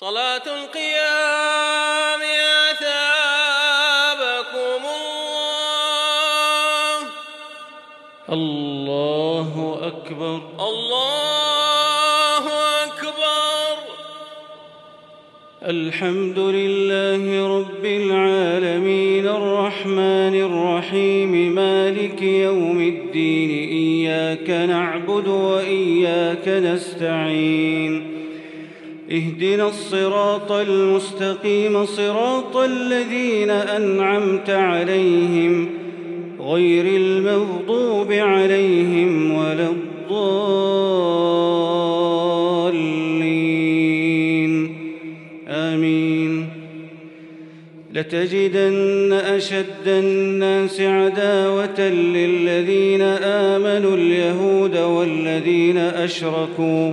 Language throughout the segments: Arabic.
صلاة القيام أثابكم الله. الله أكبر. الله أكبر. الحمد لله رب العالمين. الرحمن الرحيم. مالك يوم الدين. إياك نعبد وإياك نستعين. اهدنا الصراط المستقيم صراط الذين أنعمت عليهم غير المغضوب عليهم ولا الضالين. آمين. لتجدن أشد الناس عداوة للذين آمنوا اليهود والذين أشركوا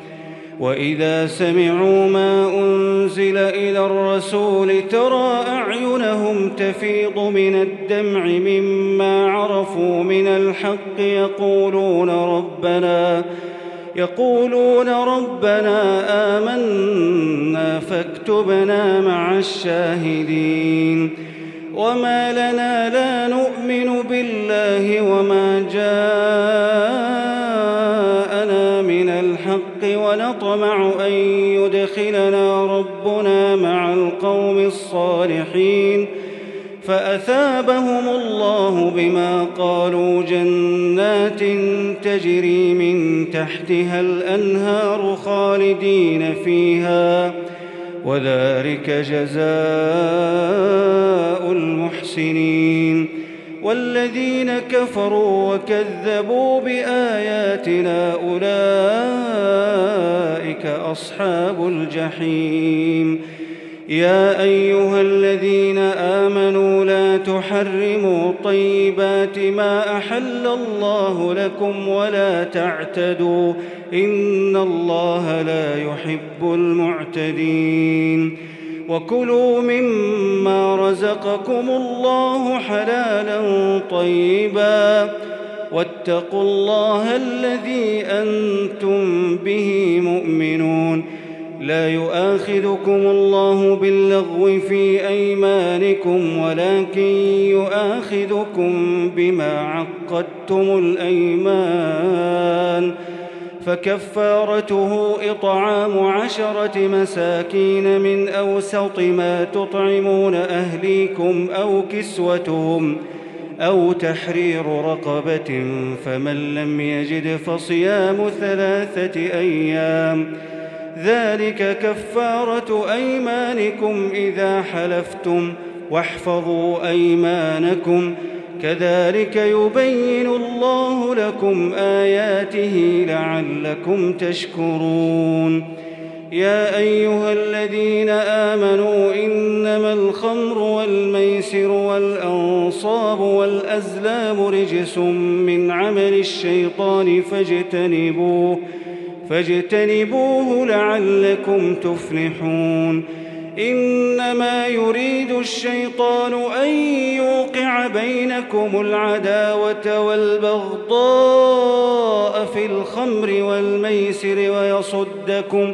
وإذا سمعوا ما أنزل إلى الرسول ترى أعينهم تفيض من الدمع مما عرفوا من الحق يقولون ربنا يقولون ربنا آمنا فاكتبنا مع الشاهدين وما لنا لا نؤمن بالله وما جاءنا ونطمع أن يدخلنا ربنا مع القوم الصالحين فأثابهم الله بما قالوا جنات تجري من تحتها الأنهار خالدين فيها وذلك جزاء المحسنين والذين كفروا وكذبوا بآياتنا أولئك أصحاب الجحيم. يا أيها الذين آمنوا لا تحرموا طيبات ما أحل الله لكم ولا تعتدوا. إن الله لا يحب المعتدين. وكلوا مما رزقكم الله حلالا طيبا. واتقوا الله الذي أنتم به مؤمنون. لا يؤاخذكم الله باللغو في أيمانكم ولكن يؤاخذكم بما عقدتم الأيمان. فكفارته إطعام عشرة مساكين من أوسط ما تطعمون أهليكم أو كسوتهم. أو تحرير رقبة فمن لم يجد فصيام ثلاثة أيام. ذلك كفارة أيمانكم إذا حلفتم واحفظوا أيمانكم. كذلك يبين الله لكم آياته لعلكم تشكرون. يا أيها الذين آمنوا إنما الخمر والميسر والأنصاب والأزلام رجس من عمل الشيطان فاجتنبوه فاجتنبوه لعلكم تفلحون. إنما يريد الشيطان أن يوقع بينكم العداوة والبغضاء في الخمر والميسر ويصدكم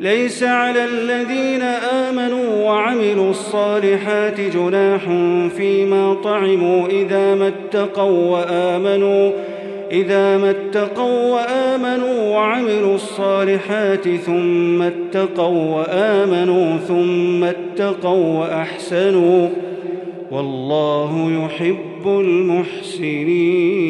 ليس على الذين آمنوا وعملوا الصالحات جناح فيما طعموا إذا ما اتقوا وآمنوا إذا ما اتقوا وآمنوا وعملوا الصالحات ثم اتقوا وآمنوا ثم اتقوا وأحسنوا والله يحب المحسنين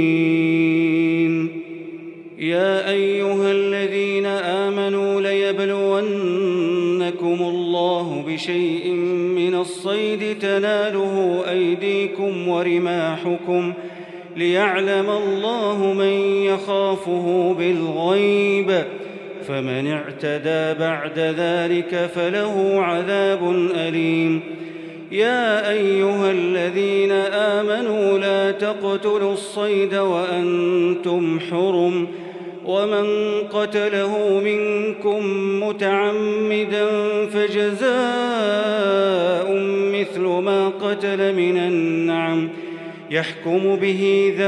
فمن اعتدى بعد ذلك فله عذاب أليم. يا أيها الذين آمنوا لا تقتلوا الصيد وأنتم حرم. ومن قتله منكم متعمدا فجزاء مثل ما قتل من النعم. يحكم به ذوى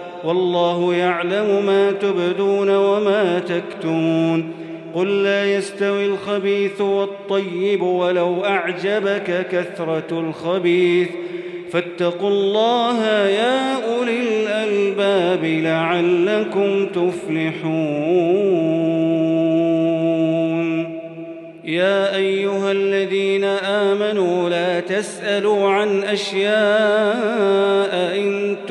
والله يعلم ما تبدون وما تكتمون. قل لا يستوي الخبيث والطيب ولو أعجبك كثرة الخبيث. فاتقوا الله يا أولي الألباب لعلكم تفلحون. يا أيها الذين آمنوا لا تسألوا عن أشياء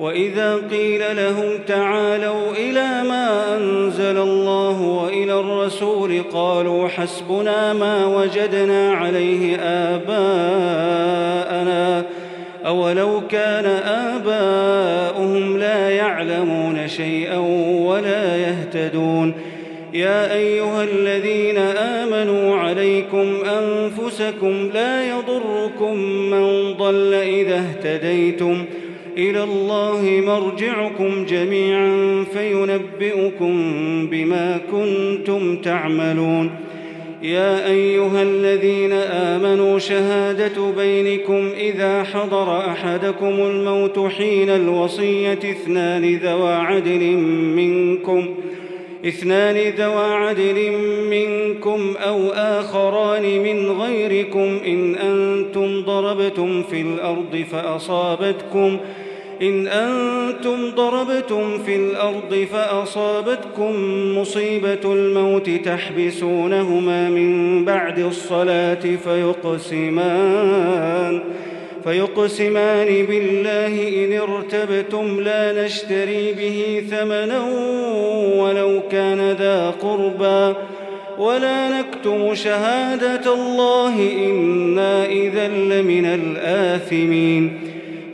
وإذا قيل لهم تعالوا إلى ما أنزل الله وإلى الرسول قالوا حسبنا ما وجدنا عليه آباءنا أولو كان آباؤهم لا يعلمون شيئا ولا يهتدون يا أيها الذين آمنوا عليكم أنفسكم لا يضركم من ضل إذا اهتديتم إلى الله مرجعكم جميعا فينبئكم بما كنتم تعملون. يا أيها الذين آمنوا شهادة بينكم إذا حضر أحدكم الموت حين الوصية اثنان ذوى عدل منكم اثنان ذوى عدل منكم أو آخران من غيركم إن أنتم ضربتم في الأرض فأصابتكم إن أنتم ضربتم في الأرض فأصابتكم مصيبة الموت تحبسونهما من بعد الصلاة فيقسمان فيقسمان بالله إن ارتبتم لا نشتري به ثمنا ولو كان ذا قربى. ولا نكتم شهادة الله إنا إذا لمن الآثمين.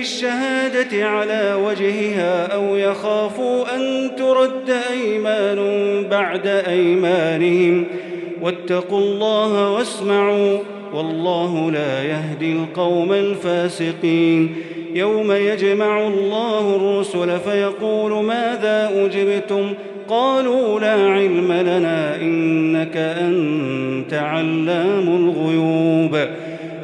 ياتوا بالشهاده على وجهها أو يخافوا أن ترد أيمان بعد أيمانهم. واتقوا الله واسمعوا والله لا يهدي القوم الفاسقين. يوم يجمع الله الرسل فيقول ماذا أجبتم؟ قالوا لا علم لنا إنك أنت علام الغيوب.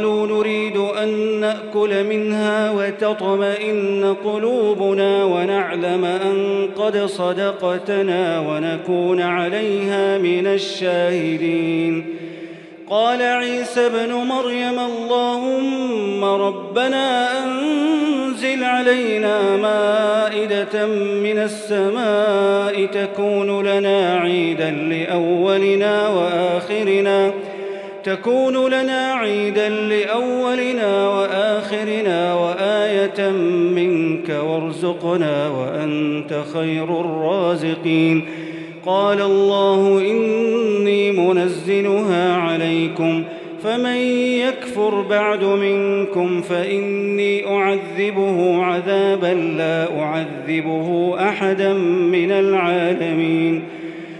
قالوا نريد أن نأكل منها وتطمئن قلوبنا ونعلم أن قد صدقتنا ونكون عليها من الشاهدين. قال عيسى ابن مريم اللهم ربنا أنزل علينا مائدة من السماء تكون لنا عيدا لأولنا وآخرنا تكون لنا عيدا لأولنا وآخرنا وآية منك وارزقنا وأنت خير الرازقين. قال الله إني منزلها عليكم فمن يكفر بعد منكم فإني أعذبه عذابا لا أعذبه أحدا من العالمين.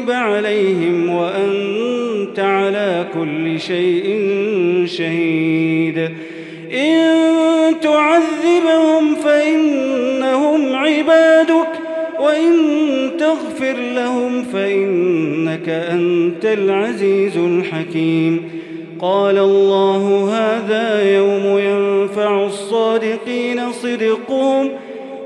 الرقيب عليهم وأنت على كل شيء شهيد. إن تعذبهم فإنهم عبادك وإن تغفر لهم فإنك أنت العزيز الحكيم. قال الله هذا يوم ينفع الصادقين صدقهم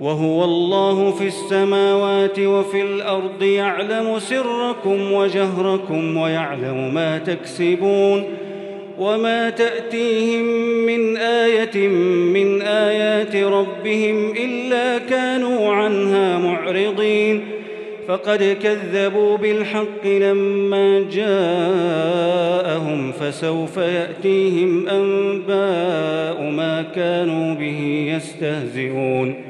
وهو الله في السماوات وفي الأرض يعلم سركم وجهركم ويعلم ما تكسبون وما تأتيهم من آية من آيات ربهم إلا كانوا عنها معرضين فقد كذبوا بالحق لما جاءهم فسوف يأتيهم أنباء ما كانوا به يستهزئون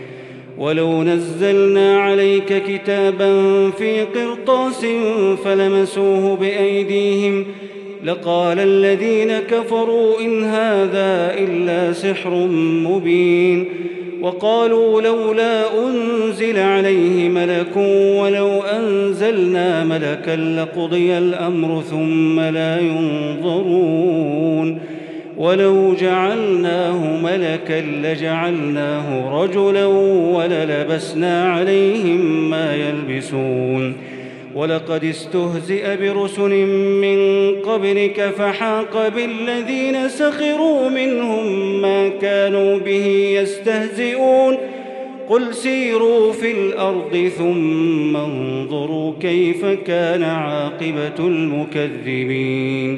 ولو نزلنا عليك كتابا في قرطاس فلمسوه بأيديهم لقال الذين كفروا إن هذا إلا سحر مبين وقالوا لولا أنزل عليه ملك ولو أنزلنا ملكا لقضي الأمر ثم لا ينظرون ولو جعلناه ملكا لجعلناه رجلا وللبسنا عليهم ما يلبسون. ولقد استهزئ برسل من قبلك فحاق بالذين سخروا منهم ما كانوا به يستهزئون. قل سيروا في الأرض ثم انظروا كيف كان عاقبة المكذبين.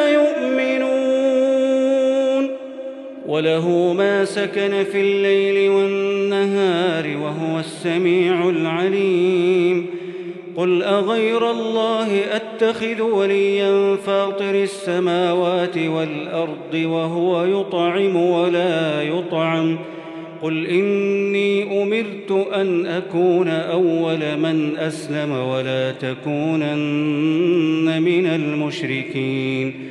وله ما سكن في الليل والنهار وهو السميع العليم. قل أغير الله أتخذ وليا فاطر السماوات والأرض وهو يطعم ولا يطعم. قل إني أمرت أن أكون أول من أسلم ولا تكونن من المشركين.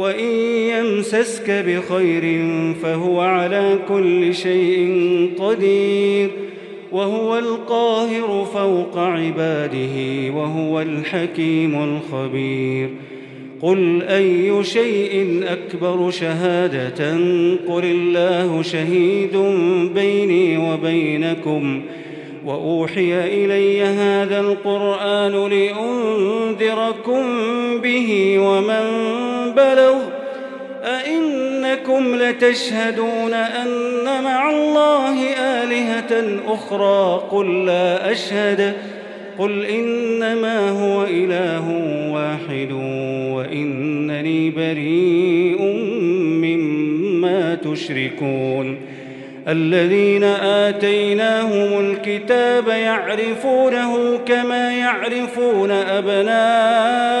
وإن يمسسك بخير فهو على كل شيء قدير وهو القاهر فوق عباده وهو الحكيم الخبير قل أي شيء أكبر شهادة قل الله شهيد بيني وبينكم وأوحي إلي هذا القرآن لأنذركم به ومن بلغ أئنكم لتشهدون أن مع الله آلهة أخرى؟ قل لا أشهد قل إنما هو إله واحد وإنني بريء مما تشركون. الذين آتيناهم الكتاب يعرفونه كما يعرفون أبناءهم.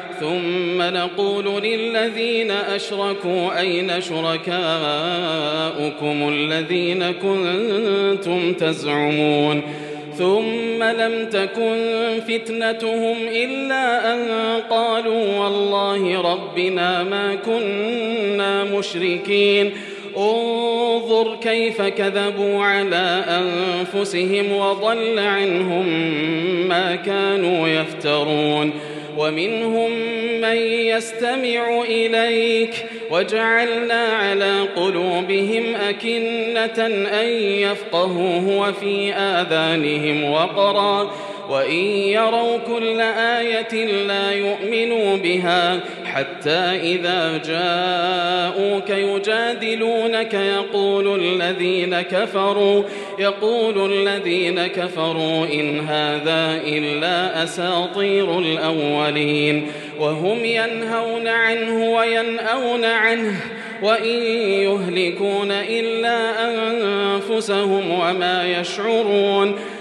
ثم نقول للذين أشركوا أين شركاؤكم الذين كنتم تزعمون ثم لم تكن فتنتهم إلا أن قالوا والله ربنا ما كنا مشركين. انظر كيف كذبوا على أنفسهم وضل عنهم ما كانوا يفترون. ومنهم من يستمع إليك. وجعلنا على قلوبهم أكنة أن يفقهوه وفي آذانهم وقرا. وإن يروا كل آية لا يؤمنوا بها حتى إذا جاءوك يجادلونك يقول الذين كفروا يقول الذين كفروا إن هذا إلا أساطير الأولين وهم ينهون عنه وينأون عنه وإن يهلكون إلا أنفسهم وما يشعرون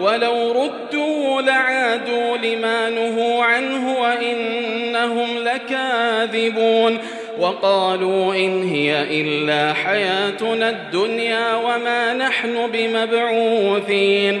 ولو ردوا لعادوا لما نهوا عنه وإنهم لكاذبون وقالوا إن هي إلا حياتنا الدنيا وما نحن بمبعوثين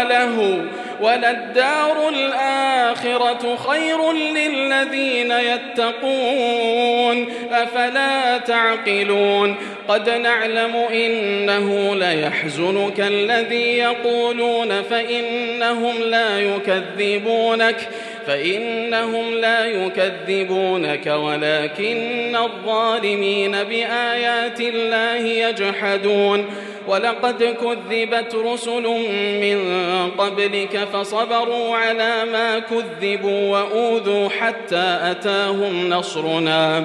وله وللدار الآخرة خير للذين يتقون أفلا تعقلون قد نعلم إنه ليحزنك الذي يقولون فإنهم لا يكذبونك فإنهم لا يكذبونك ولكن الظالمين بآيات الله يجحدون ولقد كذبت رسل من قبلك فصبروا على ما كذبوا وأوذوا حتى أتاهم نصرنا.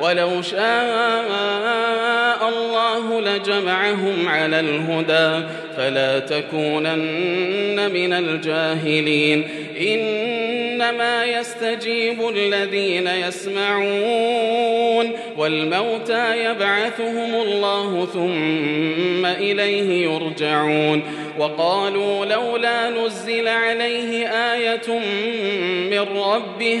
ولو شاء الله لجمعهم على الهدى فلا تكونن من الجاهلين. إنما يستجيب الذين يسمعون والموتى يبعثهم الله ثم إليه يرجعون. وقالوا لولا نزل عليه آية من ربه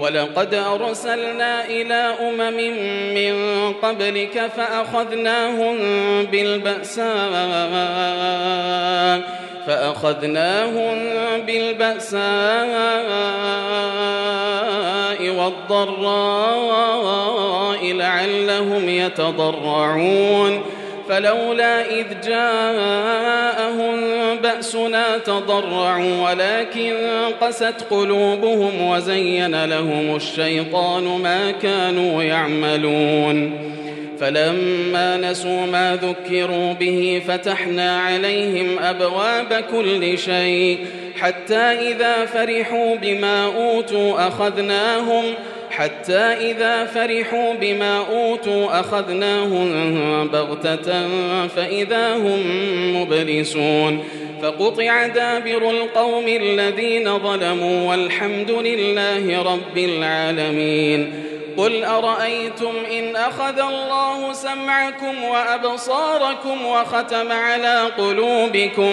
ولقد أرسلنا إلى أمم من قبلك فأخذناهم بالبأساء فأخذناهم بالبأساء والضراء لعلهم يتضرعون فلولا إذ جاءهم بأسنا تضرعوا ولكن قست قلوبهم وزين لهم الشيطان ما كانوا يعملون. فلما نسوا ما ذكروا به فتحنا عليهم أبواب كل شيء حتى إذا فرحوا بما أوتوا أخذناهم حتى إذا فرحوا بما أوتوا أخذناهم بغتة فإذا هم مبلسون فقطع دابر القوم الذين ظلموا والحمد لله رب العالمين قل أرأيتم إن أخذ الله سمعكم وأبصاركم وختم على قلوبكم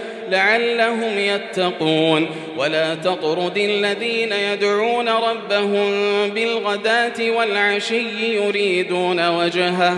لعلهم يتقون. ولا تطرد الذين يدعون ربهم بالغداة والعشي يريدون وجهه.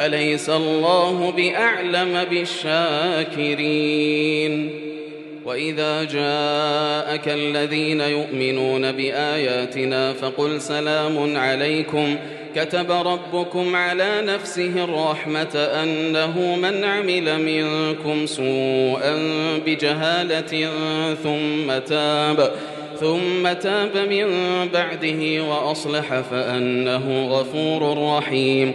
أليس الله بأعلم بالشاكرين؟ وإذا جاءك الذين يؤمنون بآياتنا فقل سلام عليكم. كتب ربكم على نفسه الرحمة أنه من عمل منكم سوءا بجهالة ثم تاب ثم تاب من بعده وأصلح فأنه غفور رحيم.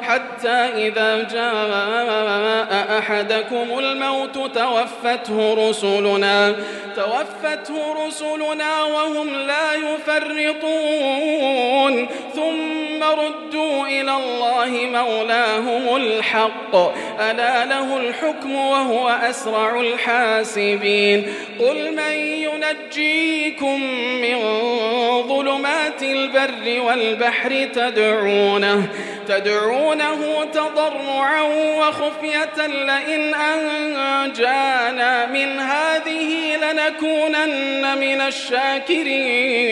حتى إذا جاء أحدكم الموت توفته رسلنا توفته رسلنا وهم لا يفرطون. ثم ردوا إلى الله مولاهم الحق. ألا له الحكم وهو أسرع الحاسبين. قل من ينجيكم من ظلمات البر والبحر تدعونه تدعونه تضرعا وخفية لئن أنجانا من هذه لنكونن من الشاكرين.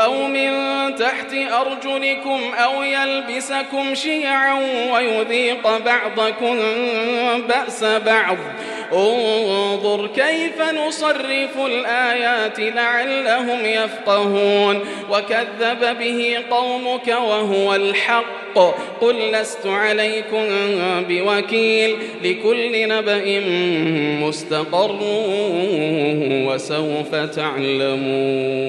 أو من تحت أرجلكم أو يلبسكم شيعا ويذيق بعضكم بأس بعض. انظر كيف نصرف الآيات لعلهم يفقهون. وكذب به قومك وهو الحق. قل لست عليكم بوكيل. لكل نبأ مستقر وسوف تعلمون.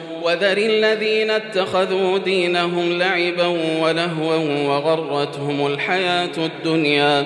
وذر الذين اتخذوا دينهم لعبا ولهوا وغرتهم الحياة الدنيا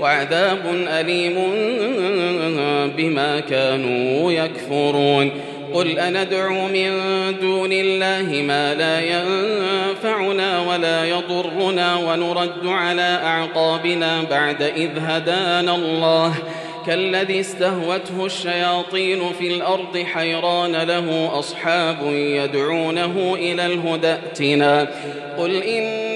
وعذاب أليم بما كانوا يكفرون. قل أندعو من دون الله ما لا ينفعنا ولا يضرنا ونرد على أعقابنا بعد إذ هدانا الله. كالذي استهوته الشياطين في الأرض حيران له أصحاب يدعونه إلى الهدى ائتنا. قل إن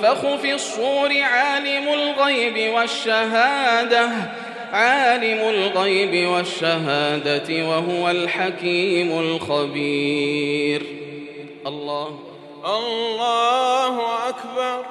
ينفخ في الصور عالم الغيب والشهادة عالم الغيب والشهادة وهو الحكيم الخبير. الله. الله أكبر.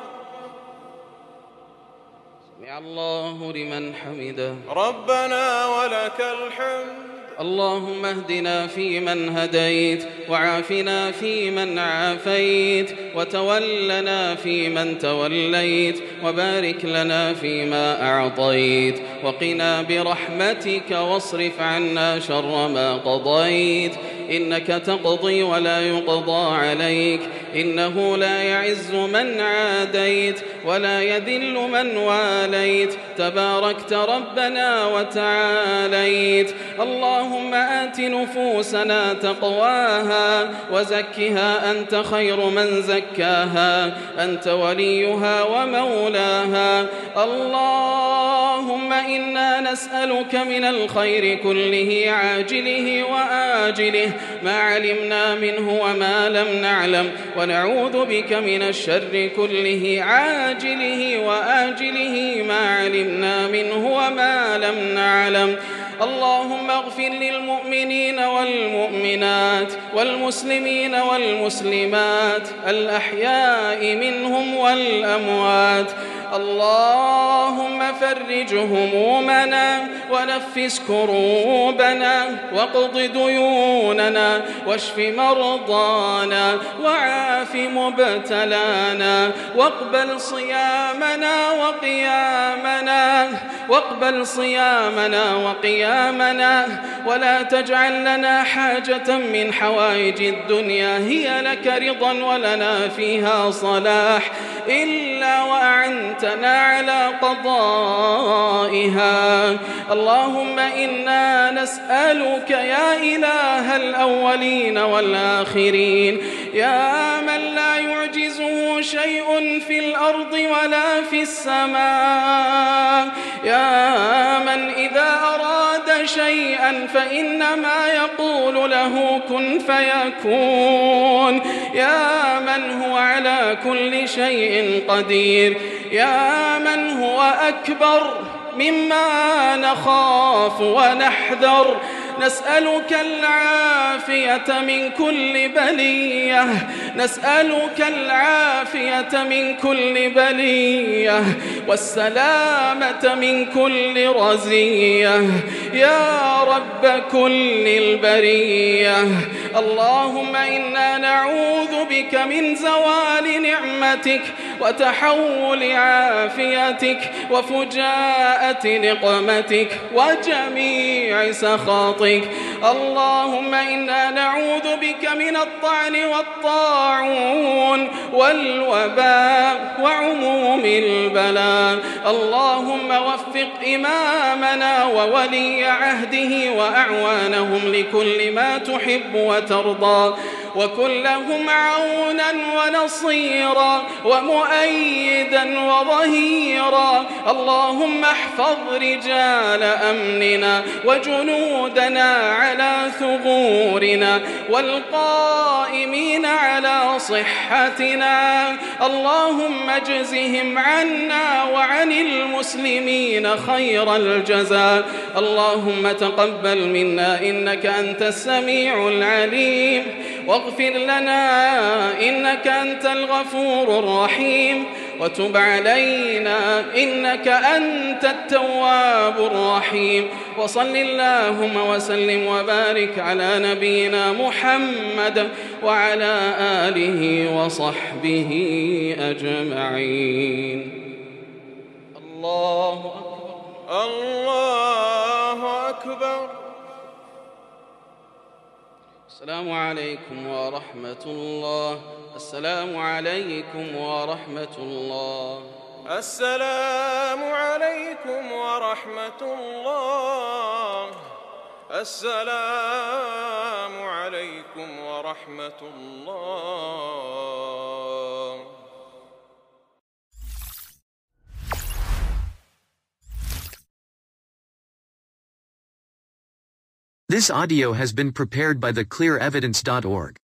سمع الله لمن حمده. ربنا ولك الحمد. اللهم اهدنا فيمن هديت وعافنا فيمن عافيت وتولنا فيمن توليت وبارك لنا فيما أعطيت وقنا برحمتك واصرف عنا شر ما قضيت إنك تقضي ولا يقضى عليك إنه لا يعز من عاديت ولا يذل من واليت. تباركت ربنا وتعاليت. اللهم آت نفوسنا تقواها وزكها أنت خير من زكاها. أنت وليها ومولاها. اللهم إنا نسألك من الخير كله عاجله وآجله. ما علمنا منه وما لم نعلم. ونعوذ بك من الشر كله عاجله وآجله ما علمنا منه وما لم نعلم. اللهم اغفر للمؤمنين والمؤمنات والمسلمين والمسلمات الأحياء منهم والأموات. اللهم فرج همومنا ونفس كروبنا واقض ديوننا واشف مرضانا وعاف مبتلانا واقبل صيامنا وقيامنا واقبل صيامنا وقيامنا ولا تجعل لنا حاجة من حوائج الدنيا هي لك رضا ولنا فيها صلاح إلا وأعنتنا على قضائها. اللهم إنا نسألك يا إله الأولين والآخرين. يا من لا يعجزه شيء في الأرض ولا في السماء. يا من إذا أراد شيئا فإنما يقول له كن فيكون. يا من هو على كل شيء قدير. يا من هو أكبر مما نخاف ونحذر. نسألك العافية من كل بلية. نسألك العافية من كل بلية. والسلامة من كل رزية. يا رب كل البرية. اللهم إنا نعوذ بك من زوال نعمتك وتحول عافيتك وفجاءة نقمتك وجميع سخطك اللهم إنا نعوذ بك من الطعن والطاعون والوباء وعموم البلاء. اللهم وفق إمامنا وولي عهده وأعوانهم لكل ما تحب وترضى. وكن لهم عونا ونصيرا ومؤيدا وظهيرا. اللهم احفظ رجال أمننا وجنودنا على ثغورنا والقائمين على صحتنا. اللهم اجزهم عنا وعن المسلمين خير الجزاء. اللهم تقبل منا إنك أنت السميع العليم. واغفر لنا إنك أنت الغفور الرحيم. وتب علينا إنك أنت التواب الرحيم. وصل اللهم وسلم وبارك على نبينا محمد وعلى آله وصحبه أجمعين. الله أكبر. الله أكبر. السلام عليكم ورحمة الله. السلام عليكم ورحمة الله. السلام عليكم ورحمة الله. السلام عليكم ورحمة الله. This audio has been prepared by theclearevidence.org.